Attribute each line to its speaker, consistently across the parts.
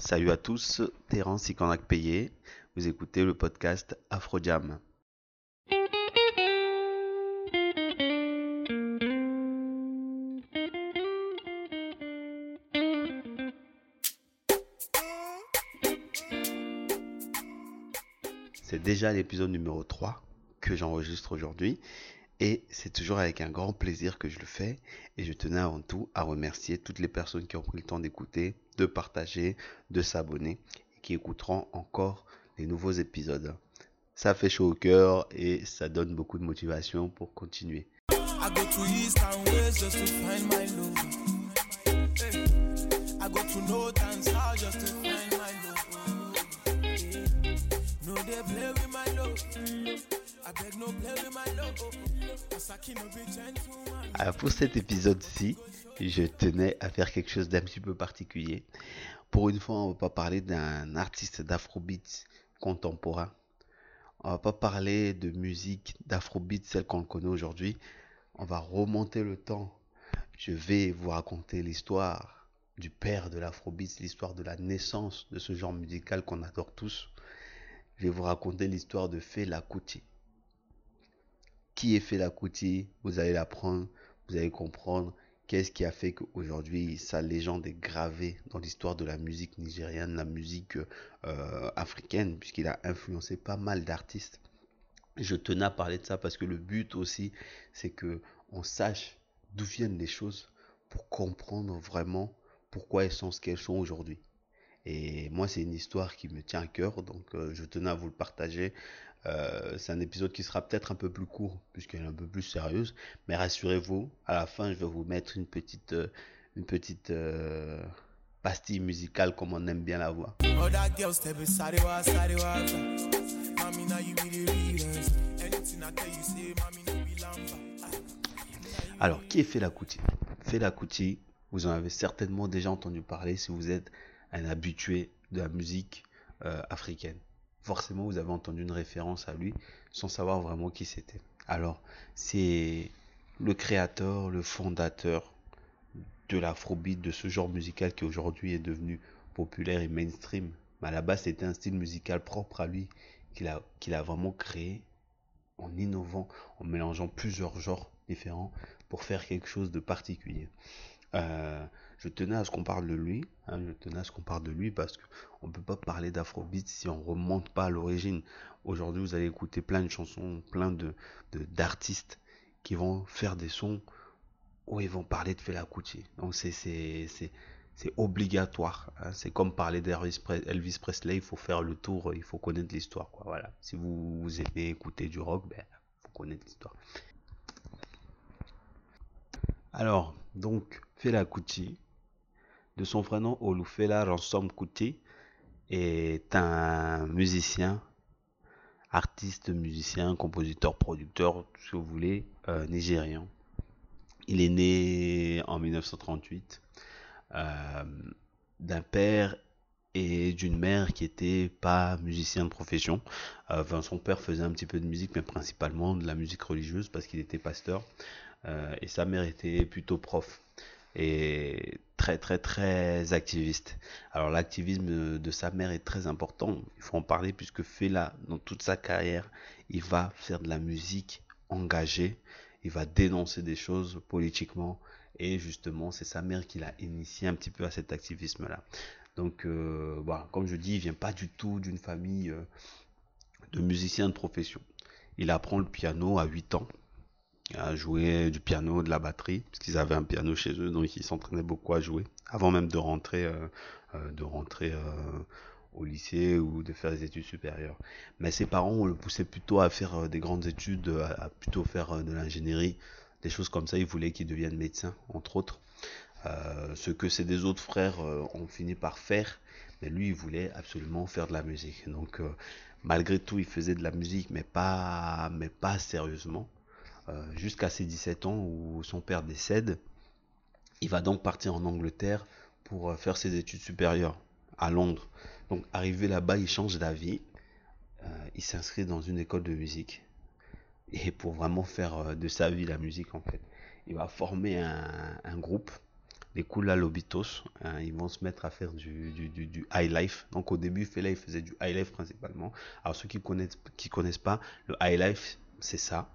Speaker 1: Salut à tous, Terence Ikonak Payé. Vous écoutez le podcast Afro-Jam. C'est déjà l'épisode numéro 3 que j'enregistre aujourd'hui et c'est toujours avec un grand plaisir que je le fais. Et je tenais avant tout à remercier toutes les personnes qui ont pris le temps d'écouter, de partager, de s'abonner et qui écouteront encore les nouveaux épisodes. Ça fait chaud au cœur et ça donne beaucoup de motivation pour continuer. Alors pour cet épisode-ci, je tenais à faire quelque chose d'un petit peu particulier. Pour une fois, on va pas parler d'un artiste d'afrobeat contemporain. On va pas parler de musique d'afrobeat, celle qu'on connaît aujourd'hui. On va remonter le temps. Je vais vous raconter l'histoire du père de l'afrobeat, l'histoire de la naissance de ce genre musical qu'on adore tous. Je vais vous raconter l'histoire de Fela Kuti. Qui est Fela Kuti Vous allez l'apprendre, vous allez comprendre qu'est-ce qui a fait qu'aujourd'hui sa légende est gravée dans l'histoire de la musique nigérienne, la musique euh, africaine, puisqu'il a influencé pas mal d'artistes. Je tenais à parler de ça parce que le but aussi, c'est que on sache d'où viennent les choses pour comprendre vraiment pourquoi elles sont ce qu'elles sont aujourd'hui. Et moi, c'est une histoire qui me tient à cœur, donc euh, je tenais à vous le partager. Euh, c'est un épisode qui sera peut-être un peu plus court, puisqu'elle est un peu plus sérieuse. Mais rassurez-vous, à la fin, je vais vous mettre une petite, euh, une petite pastille musicale, comme on aime bien la voix. Alors, qui est Fela Kuti? Fela Kuti, vous en avez certainement déjà entendu parler si vous êtes un habitué de la musique africaine forcément vous avez entendu une référence à lui sans savoir vraiment qui c'était. Alors, c'est le créateur, le fondateur de l'afrobeat, de ce genre musical qui aujourd'hui est devenu populaire et mainstream. Mais à la base, c'était un style musical propre à lui qu'il a vraiment créé en innovant, en mélangeant plusieurs genres différents pour faire quelque chose de particulier. Euh, je tenais à ce qu'on parle de lui, hein, je tenais à ce qu'on parle de lui parce qu'on ne peut pas parler d'Afrobeat si on remonte pas à l'origine. Aujourd'hui, vous allez écouter plein de chansons, plein de d'artistes qui vont faire des sons où ils vont parler de Fela Kuti. Donc c'est c'est obligatoire. Hein. C'est comme parler d'Elvis Presley, il faut faire le tour, il faut connaître l'histoire. Voilà. Si vous, vous aimez écouter du rock, ben, faut connaître l'histoire. Alors, donc, Fela Kuti, de son vrai nom Olufela Ransom Kuti, est un musicien, artiste, musicien, compositeur, producteur, tout ce que vous voulez, euh, nigérian. Il est né en 1938 euh, d'un père et d'une mère qui était pas musicien de profession. Euh, son père faisait un petit peu de musique, mais principalement de la musique religieuse parce qu'il était pasteur. Euh, et sa mère était plutôt prof et très très très activiste. Alors l'activisme de sa mère est très important, il faut en parler puisque Fela dans toute sa carrière, il va faire de la musique engagée, il va dénoncer des choses politiquement et justement c'est sa mère qui l'a initié un petit peu à cet activisme là. Donc euh, voilà, comme je dis, il vient pas du tout d'une famille euh, de musiciens de profession. Il apprend le piano à 8 ans à jouer du piano, de la batterie, parce qu'ils avaient un piano chez eux, donc ils s'entraînaient beaucoup à jouer, avant même de rentrer, euh, euh, de rentrer euh, au lycée ou de faire des études supérieures. Mais ses parents, le poussait plutôt à faire des grandes études, à, plutôt faire de l'ingénierie, des choses comme ça. Ils voulaient qu'il devienne médecin, entre autres. ce que ses deux autres frères ont fini par faire, mais lui, il voulait absolument faire de la musique. Donc, malgré tout, il faisait de la musique, mais pas, mais pas sérieusement. Euh, jusqu'à ses 17 ans où son père décède. Il va donc partir en Angleterre pour euh, faire ses études supérieures à Londres. Donc arrivé là-bas, il change d'avis. Euh, il s'inscrit dans une école de musique. Et pour vraiment faire de sa vie la musique en fait. Il va former un, groupe les Kula Lobitos. Ils vont se mettre à faire du, high life. Donc au début, Fela, il faisait du high life principalement. Alors ceux qui connaissent, qui connaissent pas, le high life, c'est ça.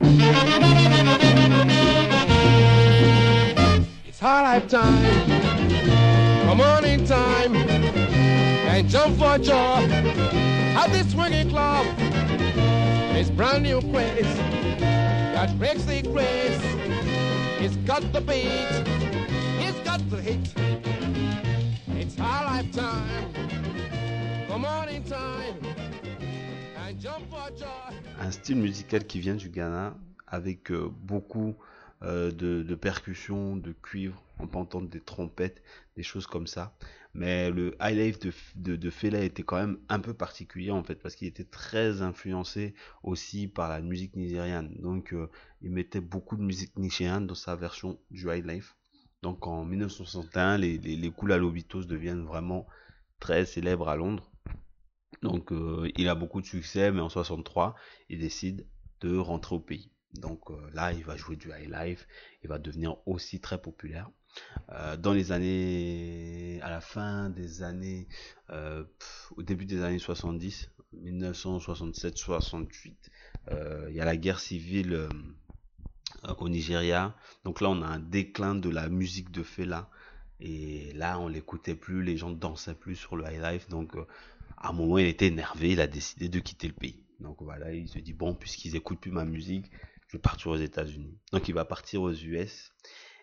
Speaker 1: It's high life time. Come on in time. And jump for joy. At this swinging club. It's brand new place. That breaks the grace. It's got the beat. Un style musical qui vient du Ghana avec euh, beaucoup euh, de, percussions, de cuivre, on peut entendre des trompettes, des choses comme ça. Mais le high life de, Fela était quand même un peu particulier en fait parce qu'il était très influencé aussi par la musique nigériane. Donc euh, il mettait beaucoup de musique nigériane dans sa version du high life. Donc en 1961, les, les, les deviennent vraiment très célèbres à Londres. Donc euh, il a beaucoup de succès, mais en 63, il décide de rentrer au pays. Donc euh, là, il va jouer du high life, il va devenir aussi très populaire. Euh, dans les années, à la fin des années, au début des années 70, 1967-68, il y a la guerre civile au Nigeria. Donc là, on a un déclin de la musique de Fela. Et là, on l'écoutait plus, les gens dansaient plus sur le high life. Donc, euh, à un moment, il était énervé, il a décidé de quitter le pays. Donc voilà, il se dit bon, puisqu'ils écoutent plus ma musique, je vais partir aux États-Unis. Donc il va partir aux US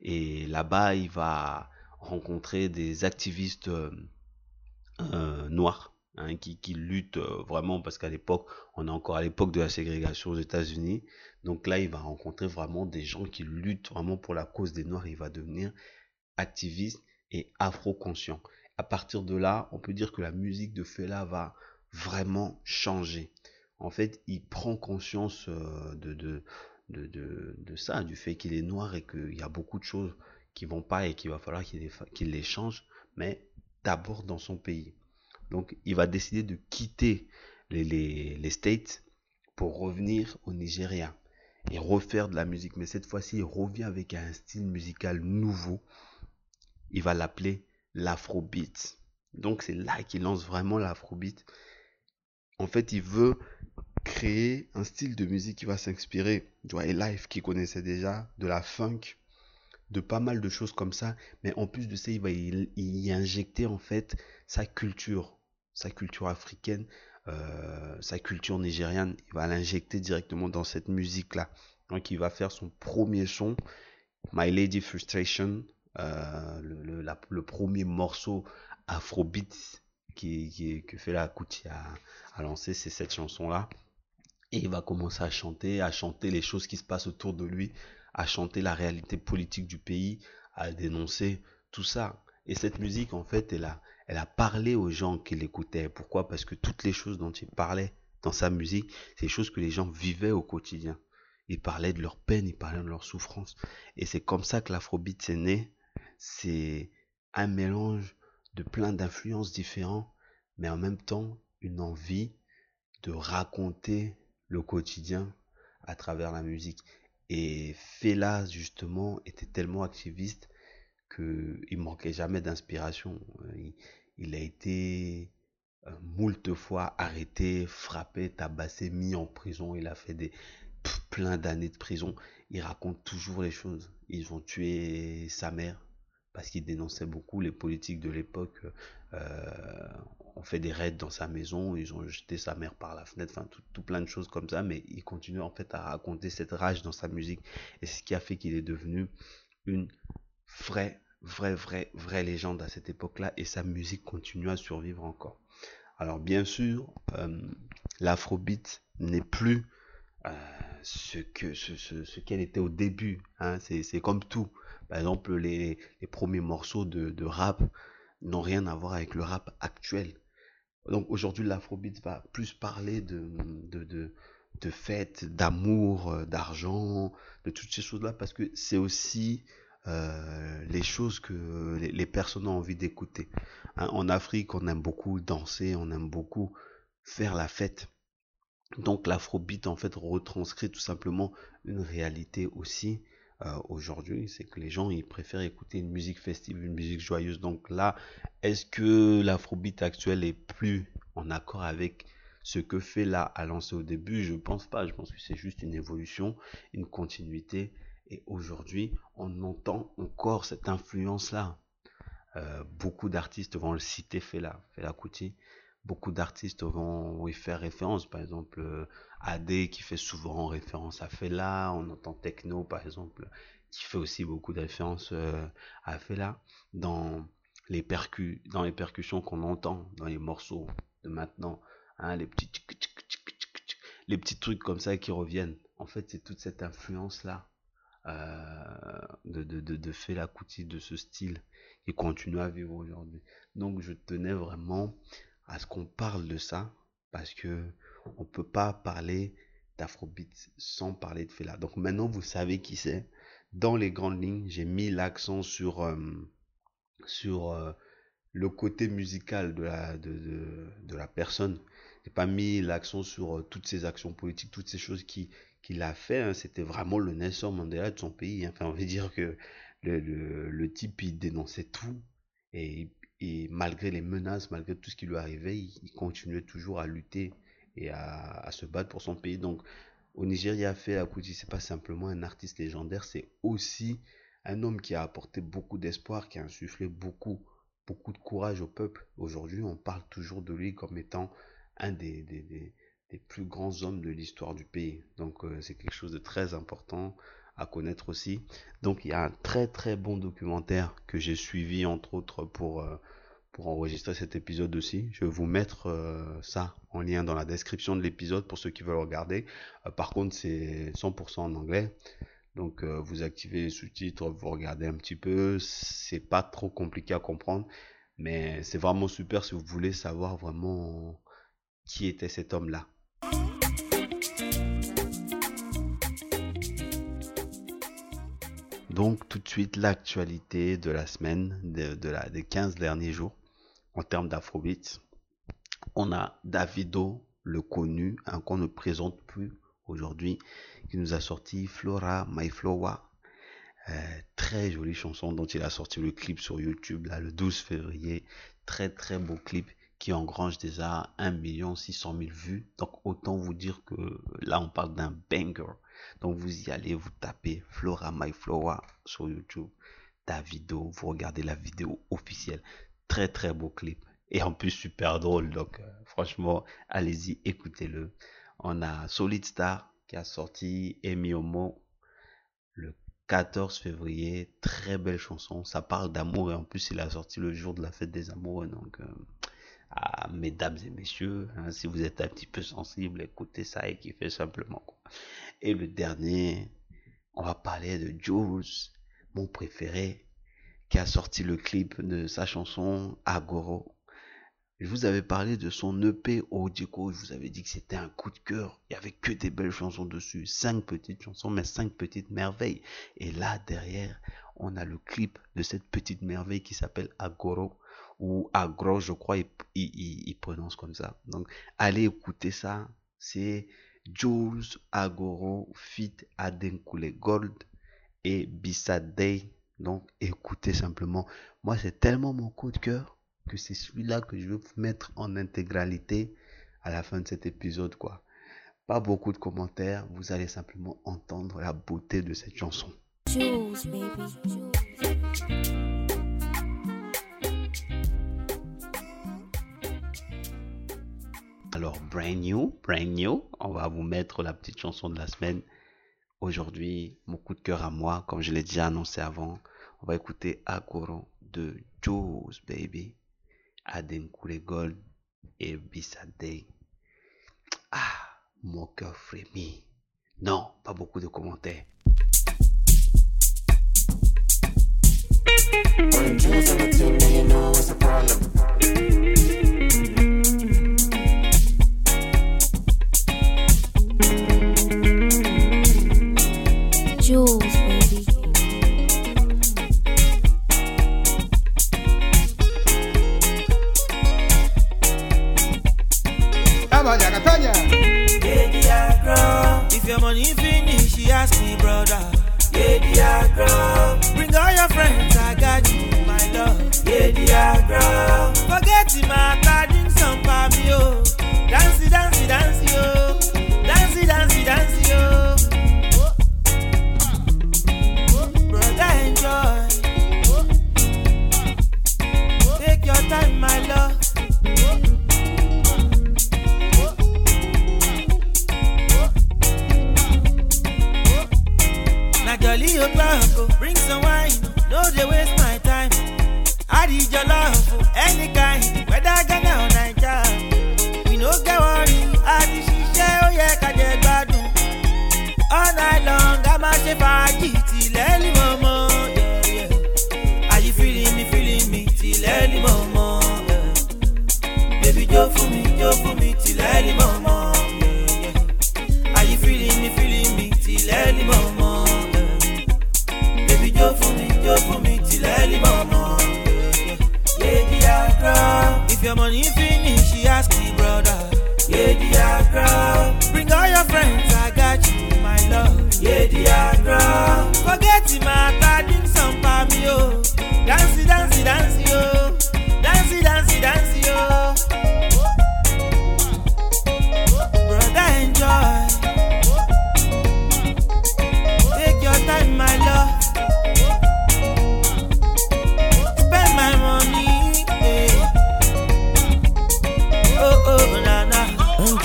Speaker 1: et là-bas, il va rencontrer des activistes euh, noirs hein, qui, qui, luttent vraiment parce qu'à l'époque, on est encore à l'époque de la ségrégation aux États-Unis. Donc là, il va rencontrer vraiment des gens qui luttent vraiment pour la cause des Noirs. Il va devenir activiste et afro-conscient. À partir de là, on peut dire que la musique de Fela va vraiment changer. En fait, il prend conscience euh, de, de, de, de, ça, du fait qu'il est noir et qu'il y a beaucoup de choses qui vont pas et qu'il va falloir qu'il les, les change, mais d'abord dans son pays. Donc, il va décider de quitter les, les, les States pour revenir au Nigeria et refaire de la musique. Mais cette fois-ci, il revient avec un style musical nouveau. Il va l'appeler l'afrobeat. Donc c'est là qu'il lance vraiment l'afrobeat. En fait, il veut créer un style de musique qui va s'inspirer du life qu'il connaissait déjà, de la funk, de pas mal de choses comme ça. Mais en plus de ça, il va y injecter en fait sa culture, sa culture africaine, euh, sa culture nigériane, il va l'injecter directement dans cette musique-là. Donc il va faire son premier son, My Lady Frustration, euh, le, premier morceau afrobeat qui, que Fela Kuti a, a lancé, c'est cette chanson-là. Et il va commencer à chanter, à chanter les choses qui se passent autour de lui, à chanter la réalité politique du pays, à dénoncer tout ça. Et cette musique, en fait, elle a, elle a parlé aux gens qui l'écoutaient. Pourquoi? Parce que toutes les choses dont il parlait dans sa musique, c'est des choses que les gens vivaient au quotidien. Il parlait de leur peine, il parlait de leur souffrance. Et c'est comme ça que l'afrobeat s'est né. C'est un mélange de plein d'influences différentes, mais en même temps une envie de raconter le quotidien à travers la musique. Et Fela, justement, était tellement activiste qu'il manquait jamais d'inspiration. Il, a été euh, moult fois arrêté, frappé, tabassé, mis en prison. Il a fait des plein d'années de prison. Il raconte toujours les choses. Ils ont tué sa mère parce qu'il dénonçait beaucoup les politiques de l'époque. Euh, on fait des raids dans sa maison, ils ont jeté sa mère par la fenêtre, enfin tout, plein de choses comme ça, mais il continue en fait à raconter cette rage dans sa musique et c'est ce qui a fait qu'il est devenu une vraie vraie, vraie, vraie légende à cette époque-là et sa musique continue à survivre encore. Alors bien sûr, euh, l'afrobeat n'est plus euh, ce, qu'elle était au début. Hein. C'est comme tout. Par exemple, les, premiers morceaux de, rap n'ont rien à voir avec le rap actuel. Donc aujourd'hui, l'afrobeat va plus parler de fêtes, d'amour, euh, d'argent, de toutes ces choses-là, parce que c'est aussi euh, les choses que les, personnes ont envie d'écouter. Hein, en Afrique, on aime beaucoup danser, on aime beaucoup faire la fête. Donc l'afrobeat en fait retranscrit tout simplement une réalité aussi euh, aujourd'hui, c'est que les gens ils préfèrent écouter une musique festive, une musique joyeuse. Donc là, est-ce que l'afrobeat actuel est plus en accord avec ce que fait là à lancer au début? Je pense pas. Je pense que c'est juste une évolution, une continuité. Et aujourd'hui, on entend encore cette influence-là. Euh, beaucoup d'artistes vont le citer Fela, Fela Kuti. Beaucoup d'artistes vont y faire référence. Par exemple, euh, AD qui fait souvent référence à Fela. On entend Techno, par exemple, qui fait aussi beaucoup de références euh, à Fela. Dans les, percus, dans les percussions qu'on entend dans les morceaux de maintenant, hein, les petits trucs comme ça qui reviennent. En fait, c'est toute cette influence-là euh, de, de, de, de Fela Kuti, de ce style qui continue à vivre aujourd'hui. Donc, je tenais vraiment à ce qu'on parle de ça parce que on peut pas parler d'Afrobeat sans parler de Fela. Donc maintenant vous savez qui c'est. Dans les grandes lignes, j'ai mis l'accent sur euh, sur euh, le côté musical de la de, de, de la personne. J'ai pas mis l'accent sur euh, toutes ces actions politiques, toutes ces choses qui qu'il a fait. Hein. C'était vraiment le Nelson Mandela de son pays. Hein. Enfin, on veut dire que le, le, le type il dénonçait tout et et malgré les menaces, malgré tout ce qui lui arrivait, il, continuait toujours à lutter et à, se battre pour son pays. Donc, au Nigeria, Fela Kuti, c'est pas simplement un artiste légendaire, c'est aussi un homme qui a apporté beaucoup d'espoir, qui a insufflé beaucoup, beaucoup de courage au peuple. Aujourd'hui, on parle toujours de lui comme étant un des, plus grands hommes de l'histoire du pays. Donc, euh, c'est quelque chose de très important à connaître aussi. Donc il y a un très très bon documentaire que j'ai suivi entre autres pour, euh, pour enregistrer cet épisode aussi. Je vais vous mettre euh, ça en lien dans la description de l'épisode pour ceux qui veulent regarder. Euh, par contre c'est 100% en anglais. Donc vous activez les sous-titres, vous regardez un petit peu. C'est pas trop compliqué à comprendre. Mais c'est vraiment super si vous voulez savoir vraiment qui était cet homme-là. Donc tout de suite l'actualité de la semaine, des 15 derniers jours en termes d'afrobeat. On a Davido, le connu, hein, qu'on ne présente plus aujourd'hui, qui nous a sorti Flora My Flowa. Euh, très jolie chanson dont il a sorti le clip sur YouTube là, le 12 février. Très très beau clip qui engrange déjà 1 600 000 vues. Donc autant vous dire que là on parle d'un banger. Donc vous y allez, vous tapez Flora My Flora sur YouTube, Davido, vous regardez la vidéo officielle. Très très beau clip. Et en plus super drôle. Donc euh, franchement, allez-y, écoutez-le. On a Solid Star qui a sorti Emi Omo le 14 février. Très belle chanson. Ça parle d'amour et en plus il a sorti le jour de la fête des amoureux. Donc euh, mesdames et messieurs, hein, si vous êtes un petit peu sensible, écoutez ça et kiffez simplement. Et le dernier, on va parler de Jules, mon préféré, qui a sorti le clip de sa chanson Agoro. Je vous avais parlé de son EP Ojiko, je vous avais dit que c'était un coup de cœur. Il y avait que des belles chansons dessus, cinq petites chansons, mais cinq petites merveilles. Et là, derrière, on a le clip de cette petite merveille qui s'appelle Agoro ou Agro, je crois, il, prononce comme ça. Donc, allez écouter ça. C'est Jules Agoro Fit Adenkule Gold et Day. Donc, écoutez simplement. Moi, c'est tellement mon coup de cœur que c'est celui-là que je vais vous mettre en intégralité à la fin de cet épisode, quoi. Pas beaucoup de commentaires, vous allez simplement entendre la beauté de cette chanson. Alors, brand new, brand new, on va vous mettre la petite chanson de la semaine. Aujourd'hui, mon de cœur à moi, comme je l'ai déjà annoncé avant, on va écouter Akoro de Jules Baby, Aden Gold et Bisade. Ah, mon cœur frémit. Non, pas beaucoup de commentaires.
Speaker 2: Lady If your money finish, she ask me, brother. Lady Bring all your friends, I got you, my love. Lady Agro. Forget the. Jolly o'clock, bring some wine, no dey waste my time. Add it your love, oh, any kind, whether Ghana or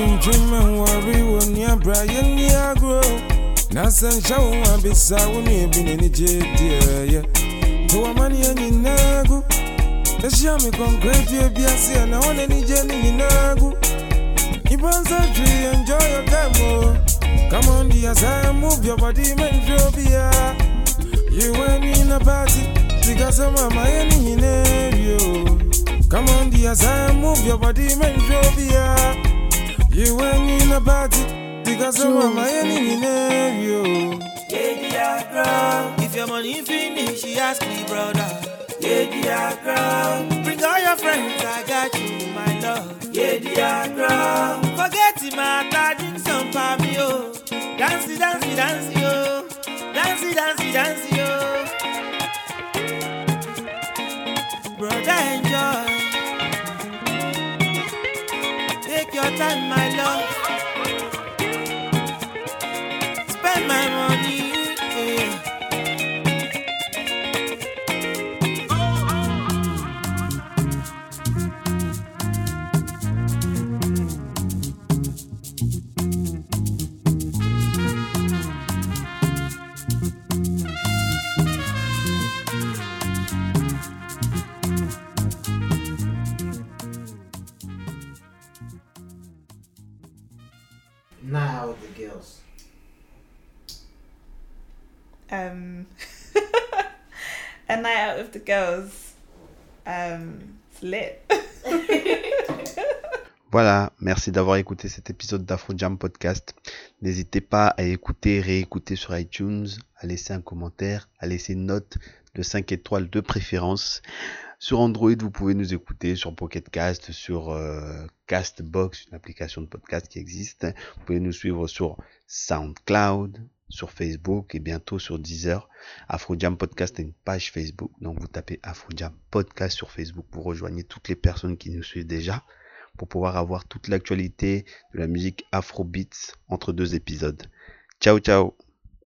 Speaker 2: dream dream and worry when you're Brian near grow. Nasan show I be sound you've been in Egypt, dear. To a man in Nago. The Shami concrete, you be a sea and I
Speaker 3: want any journey in Nago. Ibans a tree, enjoy your time. Oh. Come on, dear, I move your body, man, Jobia. You went in a party because I'm a Miami in oh. Come on, dear, I move your body, man, Jobia. You ain't in a budget because I'm on my enemy you yo.
Speaker 2: Lady Accra, if your money finish, she ask me, brother. Lady Accra, bring all your friends, I got you, my love. Lady Accra, forget him, I dodging some pami, yo. Dancey, dancey, dancey, yo. Dancey, dancey, dancey, yo. Brother,
Speaker 4: Um.
Speaker 1: Voilà, merci d'avoir écouté cet épisode d'Afro Jam Podcast. N'hésitez pas à écouter, réécouter sur iTunes, à laisser un commentaire, à laisser une note de 5 étoiles de préférence. Sur Android, vous pouvez nous écouter sur Pocket Cast, sur euh, Castbox, une application de podcast qui existe. Vous pouvez nous suivre sur SoundCloud, sur Facebook et bientôt sur Deezer. Afro Jam Podcast est une page Facebook, donc vous tapez Afro Jam Podcast sur Facebook. Vous rejoignez toutes les personnes qui nous suivent déjà pour pouvoir avoir toute l'actualité de la musique Afrobeats entre deux épisodes. Ciao ciao